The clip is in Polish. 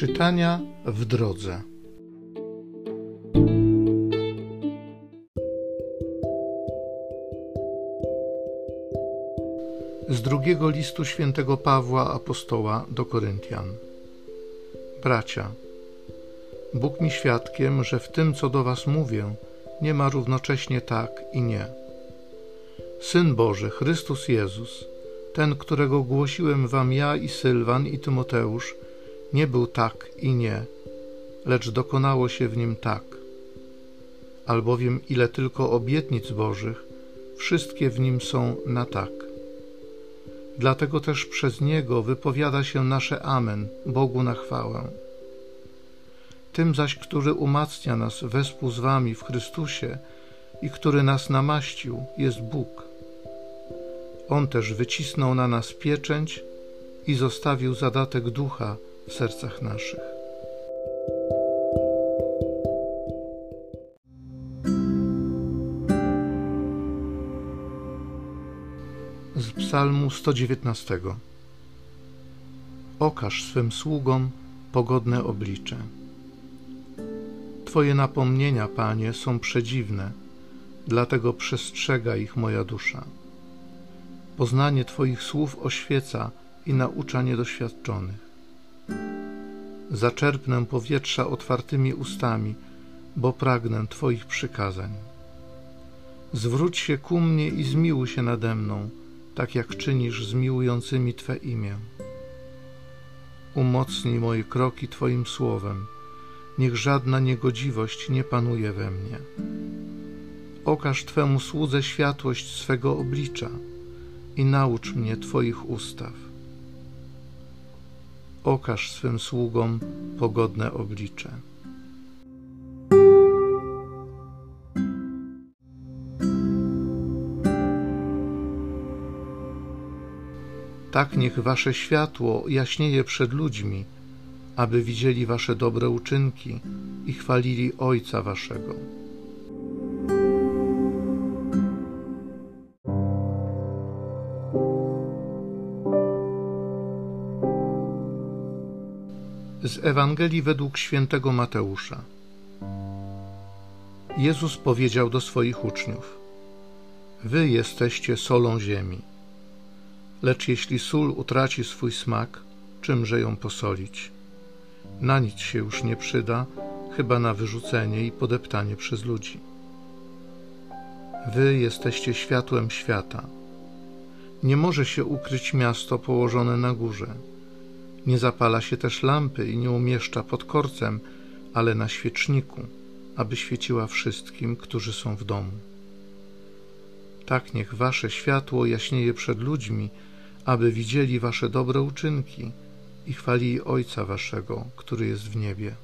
Czytania w drodze. Z drugiego listu świętego Pawła apostoła do Koryntian. Bracia, Bóg mi świadkiem, że w tym, co do was mówię, nie ma równocześnie tak i nie. Syn Boży, Chrystus Jezus, ten, którego głosiłem wam ja i Sylwan i Tymoteusz, nie był tak i nie, lecz dokonało się w nim tak. Albowiem ile tylko obietnic Bożych, wszystkie w nim są na tak. Dlatego też przez niego wypowiada się nasze Amen Bogu na chwałę. Tym zaś, który umacnia nas wespół z wami w Chrystusie i który nas namaścił, jest Bóg. On też wycisnął na nas pieczęć i zostawił zadatek ducha w sercach naszych. Z Psalmu 119 Okaż swym sługom pogodne oblicze. Twoje napomnienia, Panie, są przedziwne, dlatego przestrzega ich moja dusza. Poznanie Twoich słów oświeca i naucza niedoświadczonych. Zaczerpnę powietrza otwartymi ustami, bo pragnę Twoich przykazań. Zwróć się ku mnie i zmiłuj się nade mną, tak jak czynisz z miłującymi Twe imię. Umocnij moje kroki Twoim słowem, niech żadna niegodziwość nie panuje we mnie. Okaż Twemu słudze światłość swego oblicza i naucz mnie Twoich ustaw. Okaż swym sługom pogodne oblicze. Tak niech wasze światło jaśnieje przed ludźmi, aby widzieli wasze dobre uczynki i chwalili Ojca waszego. Z Ewangelii według świętego Mateusza. Jezus powiedział do swoich uczniów: Wy jesteście solą ziemi. Lecz jeśli sól utraci swój smak, czymże ją posolić? Na nic się już nie przyda, chyba na wyrzucenie i podeptanie przez ludzi. Wy jesteście światłem świata. Nie może się ukryć miasto położone na górze nie zapala się też lampy i nie umieszcza pod korcem, ale na świeczniku, aby świeciła wszystkim, którzy są w domu. Tak niech wasze światło jaśnieje przed ludźmi, aby widzieli wasze dobre uczynki i chwalili Ojca waszego, który jest w niebie.